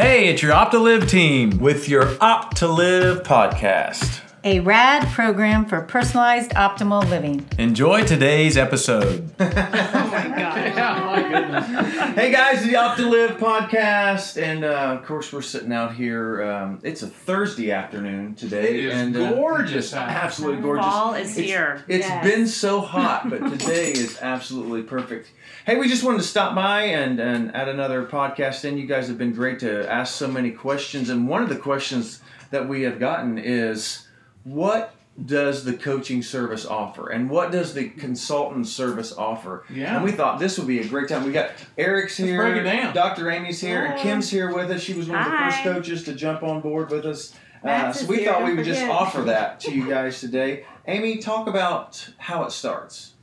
Hey, it's your Opt2Liv team with your Opt2Liv podcast. A rad program for personalized optimal living. Enjoy today's episode. Oh my god! Yeah, my goodness. hey guys, the Opt2Liv podcast, and uh, of course we're sitting out here. Um, it's a Thursday afternoon today, It is and uh, gorgeous out. absolutely gorgeous. Fall is It's- here. It's Yes. been so hot, but today is absolutely perfect. Hey, we just wanted to stop by and, and add another podcast in. You guys have been great to ask so many questions, and one of the questions that we have gotten is, what does the coaching service offer, and what does the consultant service offer? Yeah. And we thought this would be a great time. We got Eric's here, break it down. Dr. Amy's here, and Kim's here with us. She was one of the Hi. first coaches to jump on board with us. Uh, so we here, thought don't we would just offer that to you guys today. Amy, talk about how it starts.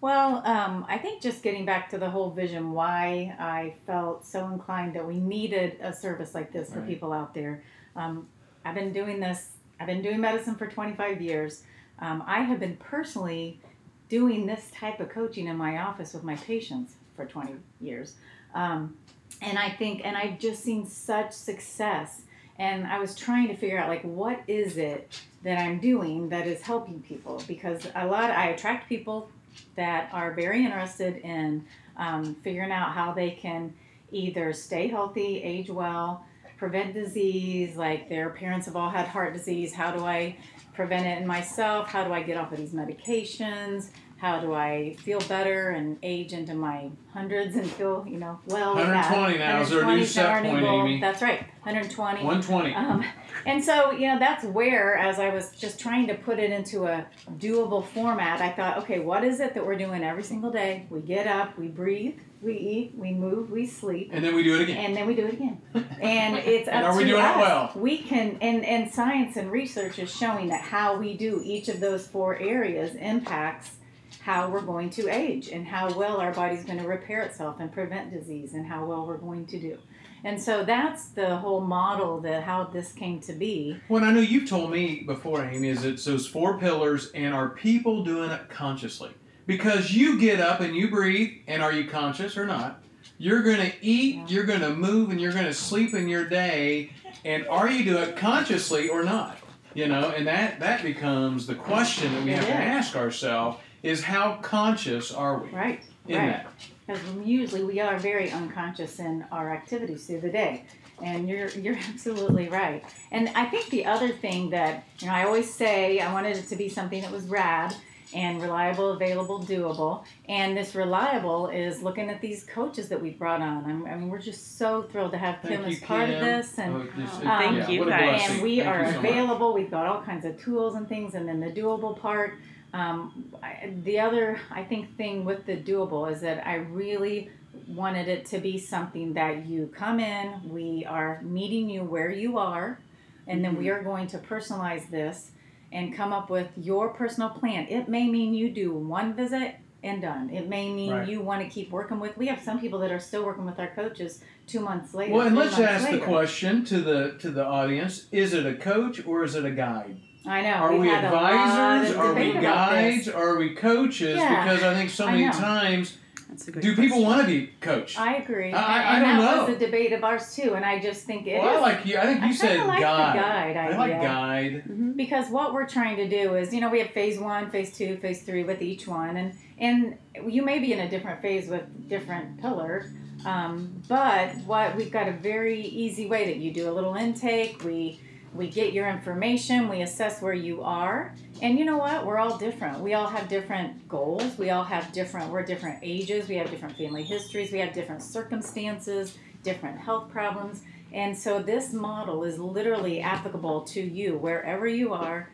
Well, um, I think just getting back to the whole vision, why I felt so inclined that we needed a service like this for people out there. Um, I've been doing this, I've been doing medicine for 25 years. Um, I have been personally doing this type of coaching in my office with my patients for 20 years. Um, and I think, and I've just seen such success. And I was trying to figure out, like, what is it that I'm doing that is helping people? Because a lot, I attract people that are very interested in um, figuring out how they can either stay healthy, age well, prevent disease, like their parents have all had heart disease. How do I prevent it in myself? How do I get off of these medications? How do I feel better and age into my hundreds and feel, you know, well? with that? 120 is our new set point, goal. Amy. That's right, 120. 120. Um, and so, you know, that's where, as I was just trying to put it into a doable format, I thought, okay, what is it that we're doing every single day? We get up, we breathe, we eat, we move, we sleep, and then we do it again. and then we do it again. And it's up are we to doing it us. well? We can, and, and science and research is showing that how we do each of those four areas impacts how we're going to age and how well our body's going to repair itself and prevent disease and how well we're going to do. And so that's the whole model that how this came to be. What I know you've told me before, Amy, is it's those four pillars, and are people doing it consciously? Because you get up and you breathe, and are you conscious or not? You're going to eat, Yeah. you're going to move, and you're going to sleep in your day, and are you doing it consciously or not? You know, and that that becomes the question that we have to ask ourselves: is how conscious are we Right. in right. that? Because usually we are very unconscious in our activities through the day. And you're you're absolutely right. And I think the other thing that you know I always say I wanted it to be something that was rad and reliable, available, doable. And this reliable is looking at these coaches that we've brought on. I'm, I mean, we're just so thrilled to have Thank Kim as part of this, and Oh, just- um, Oh, yeah, thank you guys. and we Thank are you so much. available. We've got all kinds of tools and things, and then the doable part. Um, I, the other, I think, thing with the doable is that I really wanted it to be something that you come in, we are meeting you where you are, and then Mm-hmm. we are going to personalize this and come up with your personal plan. It may mean you do one visit and done. It may mean Right. you want to keep working with. We have some people that are still working with our coaches two months later. Well, and let's ask the question to the to the audience: Is it a coach or is it a guide? I know. Are we've we had a lot advisors? Are we debate about this. guides? Are we coaches? Yeah, because I think so many times, That's a good do people want to be coached? I agree. I- I and, don't and that know. was a debate of ours too. And I just think it well, I like you. I think you I said kinda like the guide. guide I like idea. guide. because what we're trying to do is, you know, we have phase one, phase two, phase three with each one, and and you may be in a different phase with different pillars. Um, but what we've got a very easy way that you do a little intake. We we get your information. We assess where you are, and you know what? We're all different. We all have different goals. We all have different. We're different ages. We have different family histories. We have different circumstances, different health problems. And so this model is literally applicable to you wherever you are,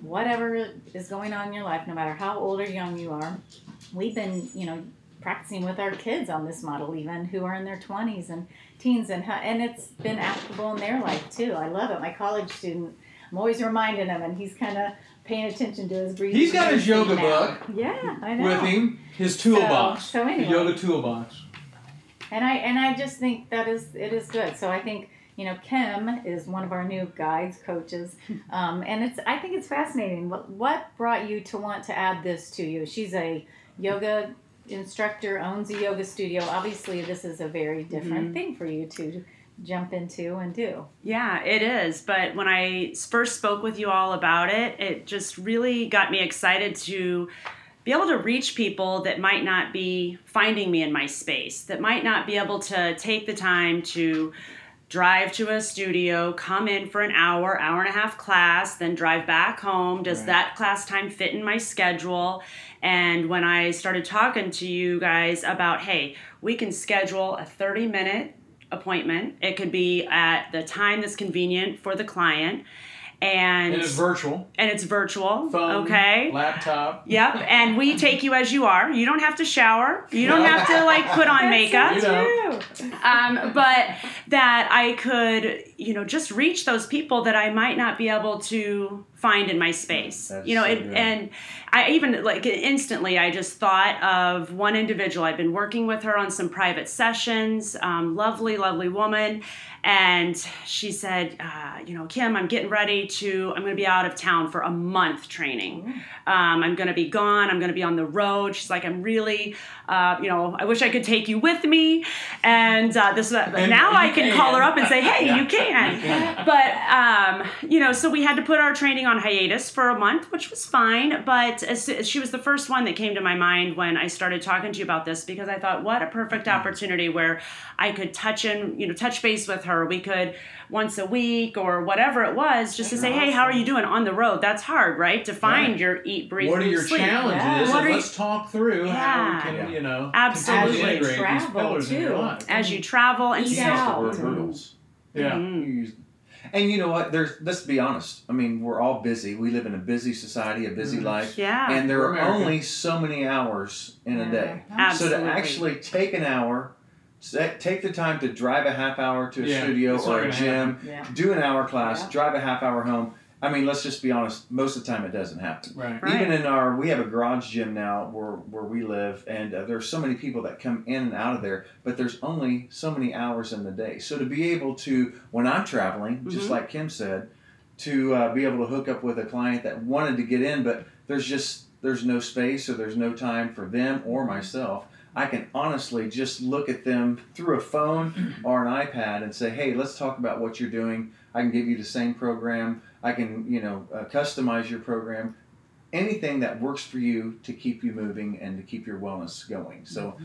whatever is going on in your life, no matter how old or young you are. We've been, you know, practicing with our kids on this model, even who are in their 20s and teens, and and it's been applicable in their life too. I love it. My college student, I'm always reminding him, and he's kind of paying attention to his breathing. He's got his yoga now. book Yeah, I know. with him, his toolbox, so the anyway. yoga toolbox. And I and I just think that is it is good. So I think you know Kim is one of our new guides coaches, um, and it's I think it's fascinating. What what brought you to want to add this to you? She's a yoga instructor, owns a yoga studio. Obviously, this is a very mm-hmm. different thing for you to jump into and do. Yeah, it is. But when I first spoke with you all about it, it just really got me excited to be able to reach people that might not be finding me in my space, that might not be able to take the time to drive to a studio, come in for an hour, hour and a half class, then drive back home. Does Right. that class time fit in my schedule? And when I started talking to you guys about, hey, we can schedule a 30 minute appointment, it could be at the time that's convenient for the client. And, And it's virtual. and it's virtual. Phone, okay. laptop. Yep, and we take you as you are. You don't have to shower. You don't have to like put on makeup um, but that I could, you know, just reach those people that I might not be able to find in my space. That's you know, so it, and I even like instantly, I just thought of one individual. I've been working with her on some private sessions. Um, lovely, lovely woman. And she said, uh, you know, Kim, I'm getting ready to, I'm going to be out of town for a month training. Um, I'm going to be gone. I'm going to be on the road. She's like, I'm really, uh, you know, I wish I could take you with me. And uh, this, And now you I can, call her up and say, hey, Yeah. you can. You can. But, um, you know, so we had to put our training on hiatus for a month, which was fine. But as, she was the first one that came to my mind when I started talking to you about this because I thought, what a perfect opportunity where I could touch and, you know, touch base with her. We could once a week or whatever it was just to say, hey, how are you doing on the road? That's hard, right? To find Right. your eat, breathe, What are your sleep. challenges? Yeah. What are let's talk through how Yeah. we can, Yeah. you know, Absolutely. continue to integrate Travel, pillars in your too. As you travel and Eat You so- out. Word hurdles. Yeah. Mhm. You And you know what? There's let's be honest. I mean, we're all busy. We live in a busy society, a busy Mhm. life, Yeah. and there We're American. only so many hours in a day. Absolutely. So to actually take an hour, take the time to drive a half hour to a Yeah, studio it's or a gym, Yeah. do an hour class, Yeah. drive a half hour home. I mean, let's just be honest. Most of the time, it doesn't happen. Right. Right. Even in our, we have a garage gym now where where we live, and uh, there's so many people that come in and out of there. But there's only so many hours in the day. So to be able to, when I'm traveling, just Mhm. like Kim said, to uh, be able to hook up with a client that wanted to get in, but there's just there's no space or there's no time for them or myself. I can honestly just look at them through a phone or an iPad and say, "Hey, let's talk about what you're doing. I can give you the same program. I can, you know, uh, customize your program. Anything that works for you to keep you moving and to keep your wellness going." So,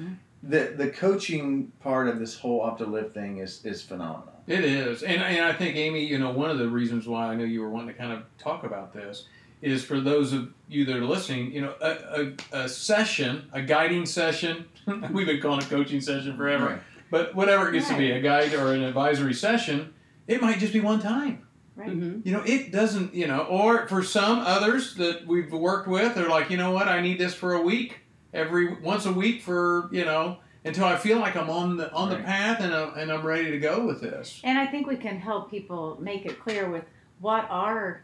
the the coaching part of this whole Opt2Liv thing is is phenomenal. It is, and and I think Amy, you know, one of the reasons why I know you were wanting to kind of talk about this is for those of you that are listening, you know, a, a, a session, a guiding session. We've been calling it coaching session forever, Right. but whatever it gets to be, a guide or an advisory session, it might just be one time. Right. Mhm. You know, it doesn't. You know, or for some others that we've worked with, they're like, you know what, I need this for a week, every once a week for you know until I feel like I'm on the on the path and I'm, and I'm ready to go with this. And I think we can help people make it clear with what are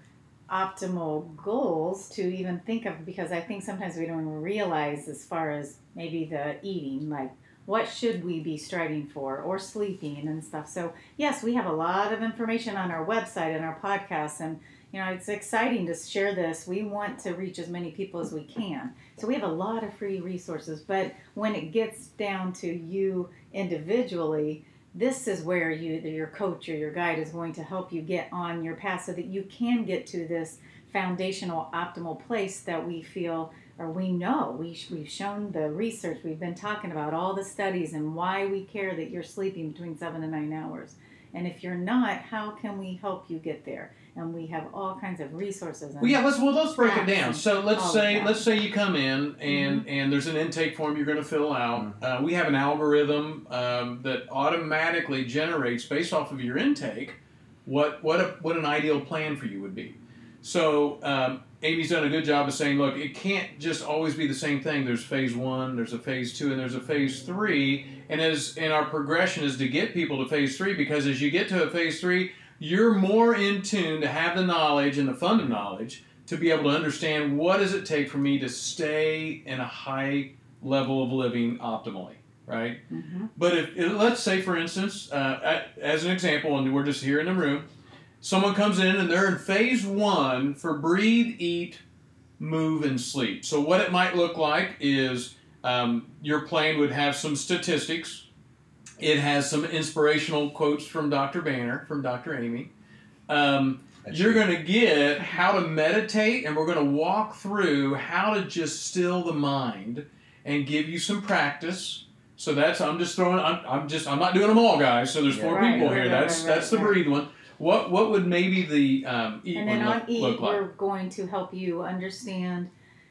optimal goals to even think of because I think sometimes we don't realize as far as maybe the eating, like what should we be striving for or sleeping and stuff. So yes, we have a lot of information on our website and our podcast and you know it's exciting to share this. We want to reach as many people as we can. So we have a lot of free resources, but when it gets down to you individually, this is where you your coach or your guide is going to help you get on your path so that you can get to this foundational optimal place that we feel or we know we, we've shown the research we've been talking about all the studies and why we care that you're sleeping between seven and nine hours and if you're not how can we help you get there and we have all kinds of resources Well, yeah, let's well let's break it down. So let's say let's say you come in and and there's an intake form you're going to fill out. Uh, we have an algorithm um, that automatically generates based off of your intake what what a, what an ideal plan for you would be. So um, Amy's done a good job of saying, look, it can't just always be the same thing. There's phase one, there's a phase two, and there's a phase three. And as and our progression is to get people to phase three because as you get to a phase three, you're more in tune to have the knowledge and the fund of knowledge to be able to understand what does it take for me to stay in a high level of living optimally, right? Mhm. But if let's say, for instance, uh, as an example, and we're just here in the room, someone comes in and they're in phase one for breathe, eat, move, and sleep. So what it might look like is um, your plan would have some statistics. It has some inspirational quotes from Dr. Banner, from Dr. Amy. Um, you're going to get how to meditate, and we're going to walk through how to just still the mind and give you some practice. So that's I'm just throwing. I'm, I'm just I'm not doing them all, guys. So there's Yeah. four Right, people right, here. right, that's right, that's the right. breathe one. What what would maybe the um, eat And one then look, on eat, look like? we're going to help you understand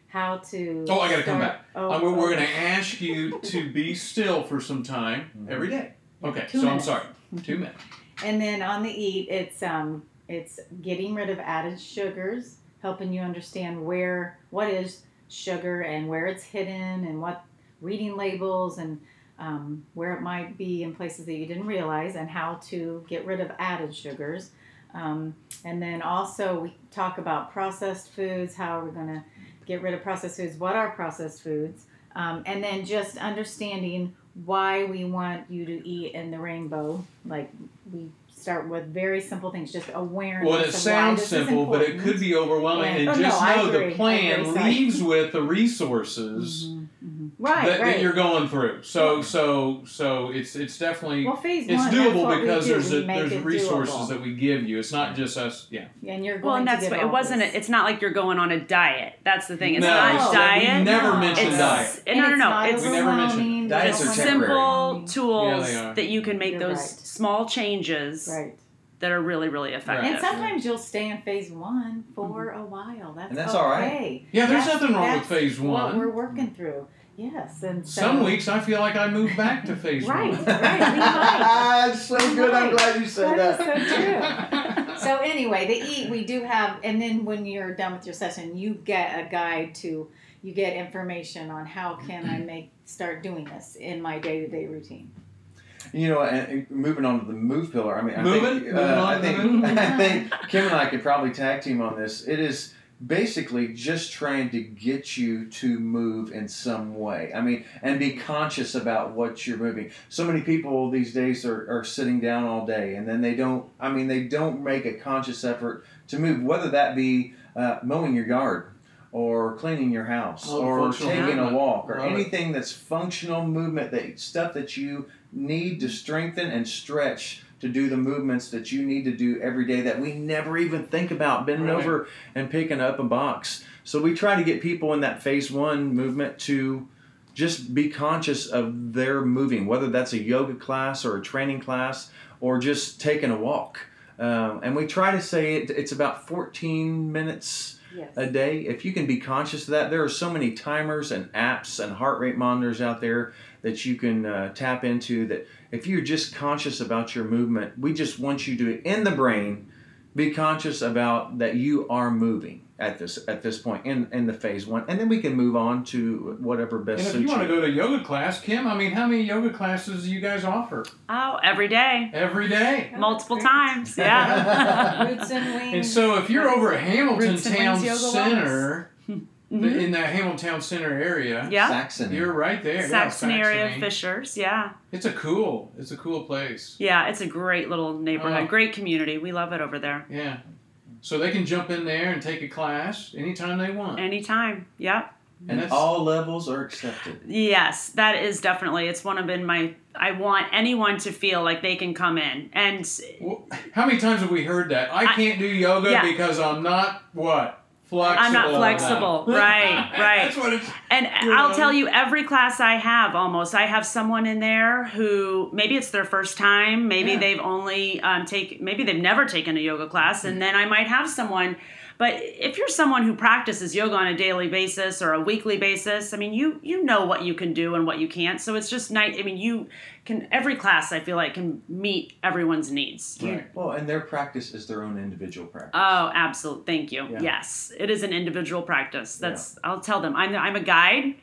how to. Oh, I gotta come back. Oh, Uh, we're, we're going to ask you to be still for some time every day. Okay, Two so minutes. I'm sorry. Two minutes. And then on the eat, it's um, it's getting rid of added sugars, helping you understand where what is sugar and where it's hidden, and what reading labels and um, where it might be in places that you didn't realize, and how to get rid of added sugars. Um, and then also we talk about processed foods, how we're going to get rid of processed foods, what are processed foods, um, and then just understanding why we want you to eat in the rainbow. Like we start with very simple things, just awareness. Well, it sounds simple, but it could be overwhelming. Yeah. And Oh, just I know agree. the plan leaves with the resources Mhm, mhm. Right, that, right. that you're going through. So so so it's it's definitely well, phase it's one, that's doable because do. there's a, there's resources doable. that we give you. It's not just us. Yeah. and you're going Well, and that's to get what, it wasn't. this. It's not like you're going on a diet. That's the thing. It's no, not it's- diet. We never No. mentioned it's, diet. And No, no, no. not It's We never mentioned overwhelming. Diets You are simple tools Yeah, that you can make You're those right. small changes Right. that are really, really effective. And sometimes you'll stay in phase one for Mm-hmm. a while. That's, And that's okay. all right. Yeah, there's That's- nothing wrong with that's phase What we're working through. Yes, and so, Some weeks I feel like I move back to Facebook. Right, one. right. We might. It's so good. I'm glad you said That that. is so true. So anyway, the eat we do have, and then when you're done with your session, you get a guide to, you get information on how can I make start doing this in my day to day routine. You know, and, and moving on to the move pillar. I mean, I Moving? think, Moving uh, on I think. I think Kim and I could probably tag team on this. It is basically just trying to get you to move in some way. I mean, and be conscious about what you're moving. So many people these days are, are sitting down all day, and then they don't. I mean, they don't make a conscious effort to move, whether that be uh, mowing your yard. Or cleaning your house, Oh, or taking a walk, or Love it. anything that's functional movement, that stuff that you need to strengthen and stretch to do the movements that you need to do every day that we never even think about bending Right. over and picking up a box. So we try to get people in that phase one movement to just be conscious of their moving, whether that's a yoga class or a training class or just taking a walk. Um, and we try to say it, it's about 14 minutes Yes. a day. If you can be conscious of that, there are so many timers and apps and heart rate monitors out there that you can uh, tap into. That if you're just conscious about your movement, we just want you to, in the brain, be conscious about that you are moving at this at this point in in the phase one, and then we can move on to whatever best And if you want to go to yoga class, Kim, I mean, how many yoga classes do you guys offer oh, every day, every day? multiple times. Yeah. Roots and wings. And so, if you're over at Hamilton Roots and Town Wings Yoga Center, Mhm. in that Hamilton Center area, yeah. Saxony. you're right there. Yeah, Saxony area Fishers. Yeah. It's a cool. It's a cool place. Yeah. It's a great little neighborhood, Oh. great community. We love it over there. Yeah. So they can jump in there and take a class anytime they want. Anytime. Yep. and that's- all levels are accepted. Yes, that is definitely. It's one of been my. I want anyone to feel like they can come in, and Well, how many times have we heard that? I I- can't do yoga Yeah. because I'm not what flexible. I'm not flexible. Right, right. That's what it's. And I'll know? tell you, every class I have, almost, I have someone in there who maybe it's their first time, maybe Yeah. they've only um, take, maybe they've never taken a yoga class, and then I might have someone. But if you're someone who practices yoga on a daily basis or a weekly basis, I mean, you you know what you can do and what you can't. So it's just nice. I mean, you can every class I feel like can meet everyone's needs. You- Right. Well, and their practice is their own individual practice. Oh, absolutely. Thank you. Yeah. Yes, it is an individual practice. That's I'll tell them. I'm I'm a guide.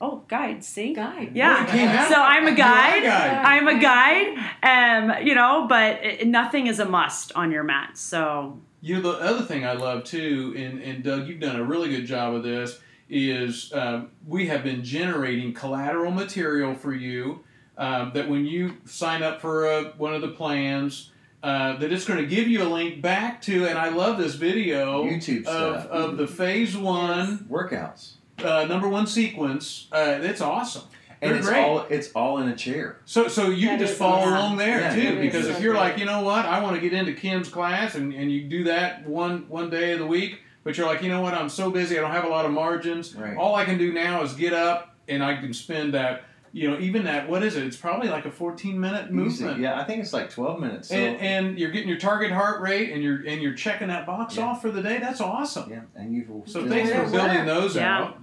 Oh, guide. See. guide. Yeah. Well, it came out. So I'm a guide. guide. I'm a guide. Um, you know, but it, nothing is a must on your mat. So You know, the other thing I love too, and, and Doug, you've done a really good job of this, is um, we have been generating collateral material for you um, that when you sign up for a, one of the plans, uh, that it's going to give you a link back to, and I love this video YouTube of, stuff. of the phase one, Workouts. uh, number one sequence. Uh, it's awesome. And it's great. all it's all in a chair. So, so you can just follow awesome. along there Yeah, too, because is if so you're great. like, you know what, I want to get into Kim's class, and, and you do that one one day of the week, but you're like, you know what, I'm so busy, I don't have a lot of margins. Right. All I can do now is get up, and I can spend that, you know, even that. What is it? It's probably like a 14 minute movement. Easy. Yeah, I think it's like twelve minutes. So, And, and you're getting your target heart rate, and you're and you're checking that box Yeah. off for the day. That's awesome. yeah, and you will. So thanks for building those Yeah. out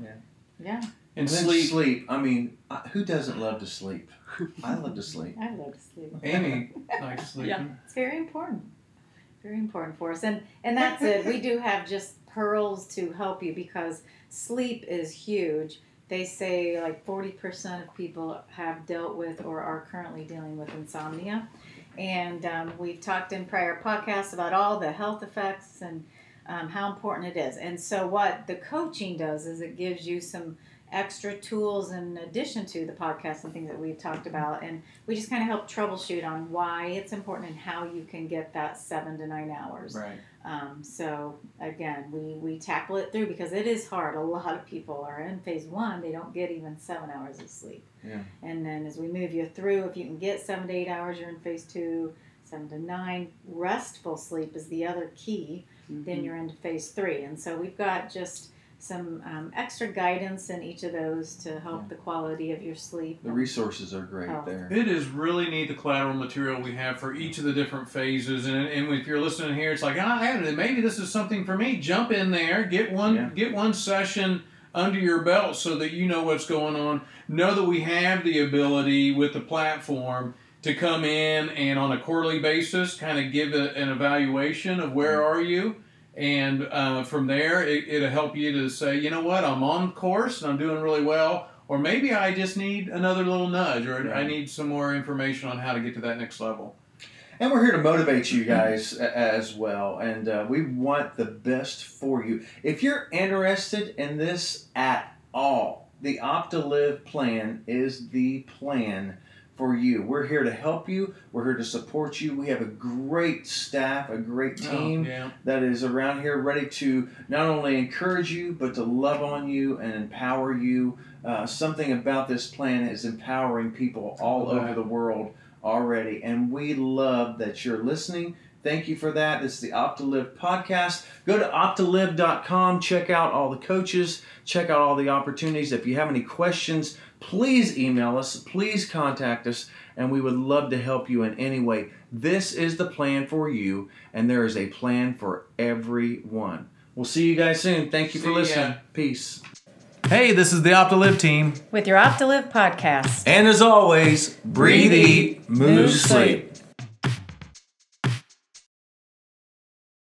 Yeah, and And sleep. sleep. I mean, uh, who doesn't love to sleep? I love to sleep. I love to sleep. Amy likes sleeping. Yeah. It's very important. Very important for us. And and that's it. We do have just pearls to help you because sleep is huge. They say like 40% of people have dealt with or are currently dealing with insomnia. And um, we've talked in prior podcasts about all the health effects and um, how important it is. And so, what the coaching does is it gives you some extra tools in addition to the podcast and things that we've talked about. And we just kind of help troubleshoot on why it's important and how you can get that seven to nine hours. Right. Um, so again, we, we tackle it through because it is hard. A lot of people are in phase one; they don't get even seven hours of sleep. Yeah. And then as we move you through, if you can get seven to eight hours, you're in phase two. Seven to nine, restful sleep is the other key. Then you're into phase three, and so we've got just some um, extra guidance in each of those to help Yeah. the quality of your sleep. The resources are great Oh. there. It is really neat the collateral material we have for each of the different phases, and, and if you're listening here, it's like ah, hey, maybe this is something for me. Jump in there, get one, Yeah. get one session under your belt so that you know what's going on. Know that we have the ability with the platform to come in and on a quarterly basis, kind of give a, an evaluation of where are you. And uh, from there, it, it'll help you to say, you know what, I'm on course and I'm doing really well. Or maybe I just need another little nudge, or I need some more information on how to get to that next level. And we're here to motivate you guys as well. And uh, we want the best for you. If you're interested in this at all, the Opt2Liv plan is the plan for you. We're here to help you. We're here to support you. We have a great staff, a great team Oh, yeah. that is around here ready to not only encourage you, but to love on you and empower you. Uh, something about this plan is empowering people all over the world already. And we love that you're listening. Thank you for that. This is the Opt2Liv podcast. Go to opt2liv.com, check out all the coaches, check out all the opportunities. If you have any questions, please email us, please contact us, and we would love to help you in any way. This is the plan for you, and there is a plan for everyone. We'll see you guys soon. Thank you for See ya. listening. Peace. Hey, this is the Opt2Liv team. With your Opt2Liv podcast. And as always, breathe, eat, move, Move, sleep. sleep.